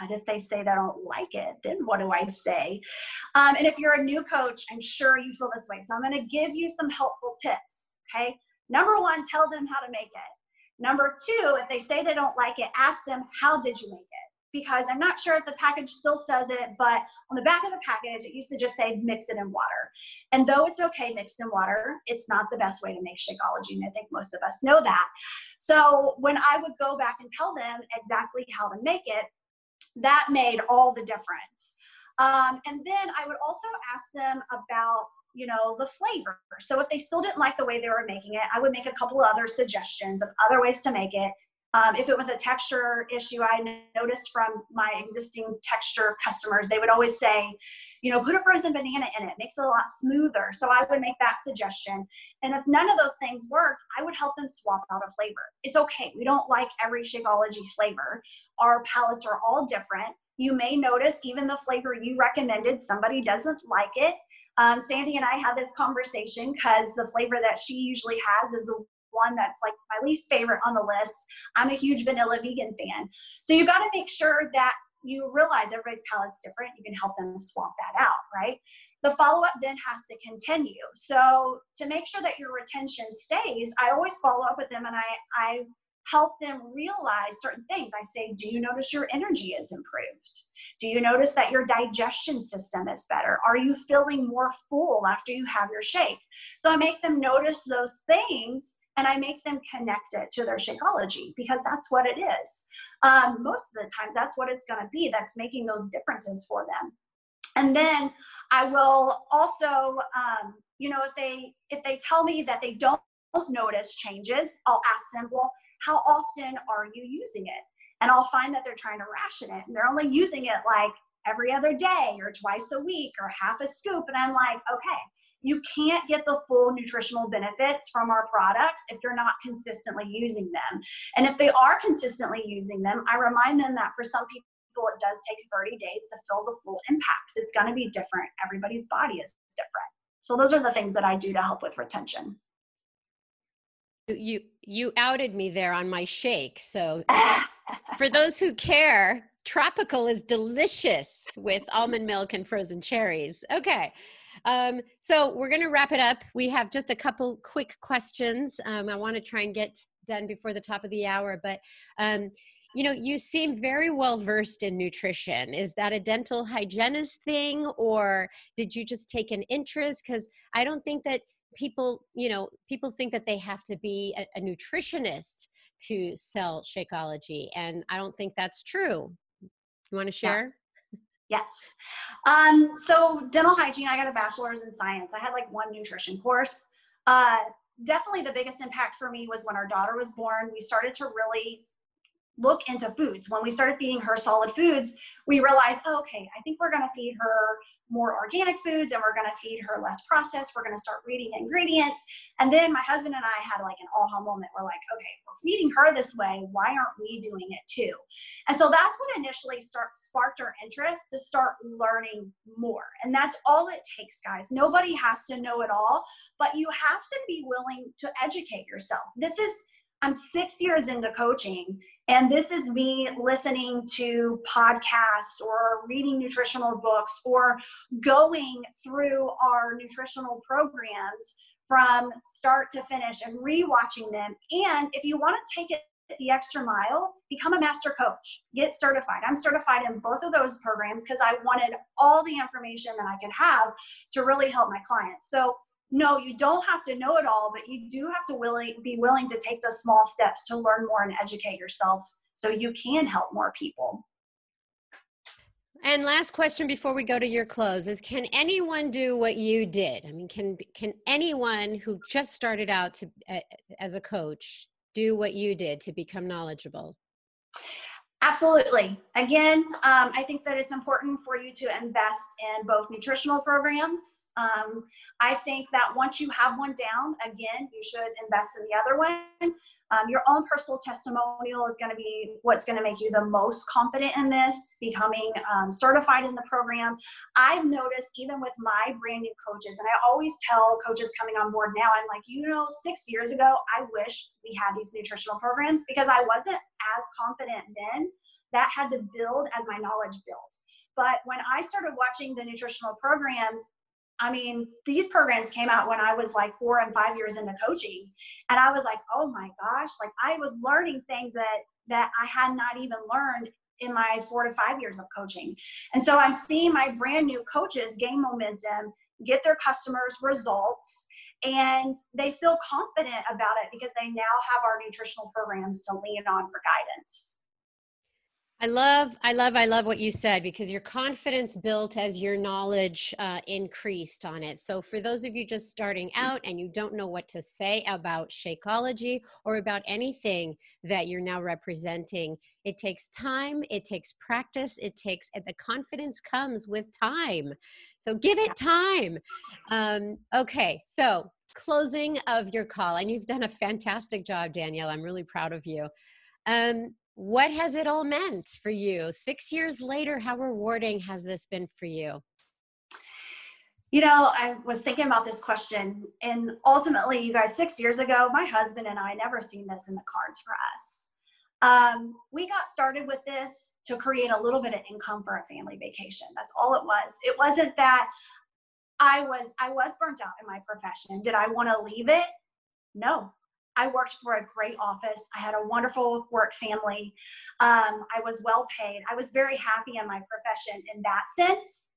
what if they say they don't like it? Then what do I say? Um, and if you're a new coach, I'm sure you feel this way. So I'm going to give you some helpful tips. Okay. Number one, tell them how to make it. Number two, if they say they don't like it, ask them, how did you make it? Because I'm not sure if the package still says it, but on the back of the package, it used to just say mix it in water. And though it's okay mixed in water, it's not the best way to make Shakeology. And I think most of us know that. So when I would go back and tell them exactly how to make it, that made all the difference. Um, and then I would also ask them about, you know, the flavor. So if they still didn't like the way they were making it, I would make a couple other suggestions of other ways to make it. Um, if it was a texture issue, I noticed from my existing texture customers, they would always say, you know, put a frozen banana in it, makes it a lot smoother. So I would make that suggestion. And if none of those things work, I would help them swap out a flavor. It's okay. We don't like every Shakeology flavor. Our palates are all different. You may notice even the flavor you recommended, somebody doesn't like it. Um, Sandy and I had this conversation because the flavor that she usually has is one that's like my least favorite on the list. I'm a huge vanilla vegan fan. So you've got to make sure that you realize everybody's palate's different. You can help them swap that out, right? The follow up then has to continue. So to make sure that your retention stays, I always follow up with them and I, I help them realize certain things. I say, Do you notice your energy is improved? Do you notice that your digestion system is better? Are you feeling more full after you have your shake? So I make them notice those things and I make them connect it to their Shakeology because that's what it is. Um, most of the time, that's what it's going to be that's making those differences for them. And then I will also, um, you know, if they if they tell me that they don't notice changes, I'll ask them, well, how often are you using it? And I'll find that they're trying to ration it and they're only using it like every other day or twice a week or half a scoop. And I'm like, okay, you can't get the full nutritional benefits from our products if you're not consistently using them. And if they are consistently using them, I remind them that for some people, it does take 30 days to feel the full impacts. It's going to be different. Everybody's body is different. So those are the things that I do to help with retention. You you outed me there on my shake. So for those who care, tropical is delicious with almond milk and frozen cherries. Okay. Um, so we're going to wrap it up. We have just a couple quick questions. Um, I want to try and get done before the top of the hour, but um, you know, you seem very well versed in nutrition. Is that a dental hygienist thing, or did you just take an interest? Because I don't think that people, you know, people think that they have to be a, a nutritionist to sell Shakeology, and I don't think that's true. You want to share? Yeah. Yes. Um, so dental hygiene, I got a bachelor's in science. I had like one nutrition course. Uh, definitely the biggest impact for me was when our daughter was born. We started to really look into foods. When we started feeding her solid foods, we realized, oh, okay, I think we're going to feed her more organic foods and we're going to feed her less processed. We're going to start reading ingredients. And then my husband and I had like an aha moment. We're like, okay, we're feeding her this way. Why aren't we doing it too? And so that's what initially start, sparked our interest to start learning more. And that's all it takes, guys. Nobody has to know it all, but you have to be willing to educate yourself. This is, I'm six years into coaching and this is me listening to podcasts or reading nutritional books or going through our nutritional programs from start to finish and rewatching them. And if you want to take it the extra mile, become a master coach, get certified. I'm certified in both of those programs because I wanted all the information that I could have to really help my clients. So no, you don't have to know it all, but you do have to willing, be willing to take those small steps to learn more and educate yourself so you can help more people. And last question before we go to your close is can anyone do what you did? I mean can can anyone who just started out to uh, as a coach do what you did to become knowledgeable? Absolutely. Again, um, I think that it's important for you to invest in both nutritional programs um, I think that once you have one down, again, you should invest in the other one. Um, your own personal testimonial is going to be what's going to make you the most confident in this, becoming um, certified in the program. I've noticed even with my brand new coaches, and I always tell coaches coming on board now, I'm like, you know, six years ago, I wish we had these nutritional programs because I wasn't as confident then. That had to build as my knowledge built. But when I started watching the nutritional programs, I mean, these programs came out when I was like four and five years into coaching. And I was like, oh my gosh, like I was learning things that that I had not even learned in my four to five years of coaching. And so I'm seeing my brand new coaches gain momentum, get their customers results, and they feel confident about it because they now have our nutritional programs to lean on for guidance. I love, I love, I love what you said because your confidence built as your knowledge uh, increased on it. So, for those of you just starting out and you don't know what to say about Shakeology or about anything that you're now representing, it takes time, it takes practice, it takes, and the confidence comes with time. So, give it time. Um, okay, so closing of your call, and you've done a fantastic job, Danielle. I'm really proud of you. Um, what has it all meant for you? Six years later, how rewarding has this been for you? You know, I was thinking about this question, and ultimately, you guys, six years ago, my husband and I never seen this in the cards for us. Um, we got started with this to create a little bit of income for a family vacation. That's all it was. It wasn't that I was I was burnt out in my profession. Did I want to leave it? No, I worked for a great office. I had a wonderful work family. Um, I was well paid. I was very happy in my profession in that sense.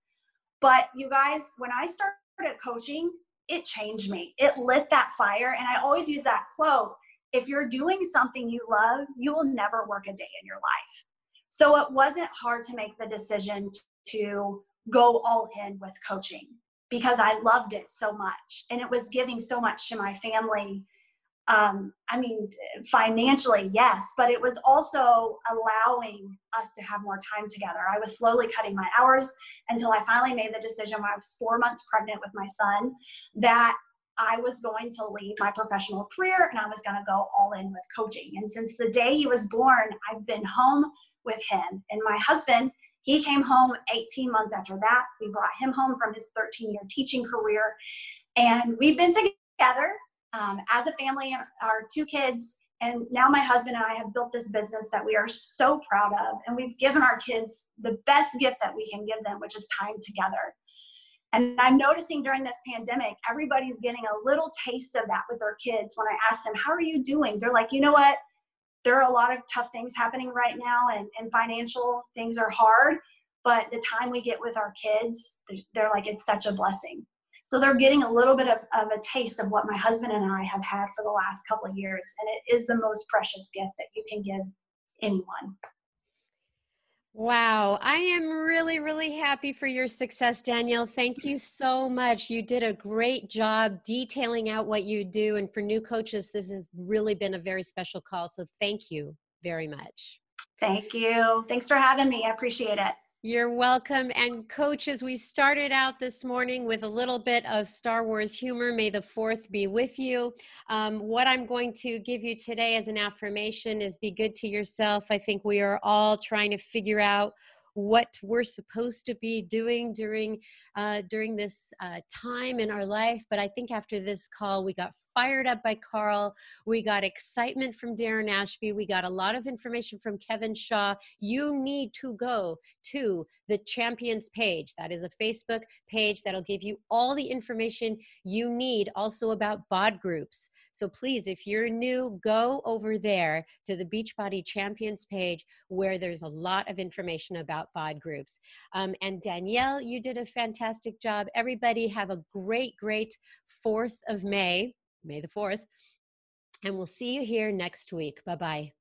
But you guys, when I started coaching, it changed me. It lit that fire. And I always use that quote if you're doing something you love, you will never work a day in your life. So it wasn't hard to make the decision to go all in with coaching because I loved it so much. And it was giving so much to my family um, I mean, financially, yes, but it was also allowing us to have more time together. I was slowly cutting my hours until I finally made the decision when I was four months pregnant with my son that I was going to leave my professional career and I was going to go all in with coaching. And since the day he was born, I've been home with him. And my husband, he came home 18 months after that. We brought him home from his 13 year teaching career. And we've been together um, as a family, our two kids, and now my husband and I have built this business that we are so proud of. And we've given our kids the best gift that we can give them, which is time together. And I'm noticing during this pandemic, everybody's getting a little taste of that with their kids. When I ask them, How are you doing? They're like, You know what? There are a lot of tough things happening right now, and, and financial things are hard. But the time we get with our kids, they're like, It's such a blessing. So they're getting a little bit of, of a taste of what my husband and I have had for the last couple of years. And it is the most precious gift that you can give anyone. Wow, I am really, really happy for your success, Danielle. Thank you so much. You did a great job detailing out what you do. And for new coaches, this has really been a very special call. So thank you very much. Thank you. Thanks for having me. I appreciate it. You're welcome. And coaches, we started out this morning with a little bit of Star Wars humor. May the fourth be with you. Um, what I'm going to give you today as an affirmation is be good to yourself. I think we are all trying to figure out what we're supposed to be doing during uh, during this uh, time in our life. But I think after this call, we got fired up by Carl. We got excitement from Darren Ashby. We got a lot of information from Kevin Shaw. You need to go to the Champions page. That is a Facebook page that'll give you all the information you need also about BOD groups. So please, if you're new, go over there to the Beachbody Champions page where there's a lot of information about BOD groups. Um, and Danielle, you did a fantastic job. Everybody have a great, great 4th of May. May the 4th. And we'll see you here next week. Bye bye.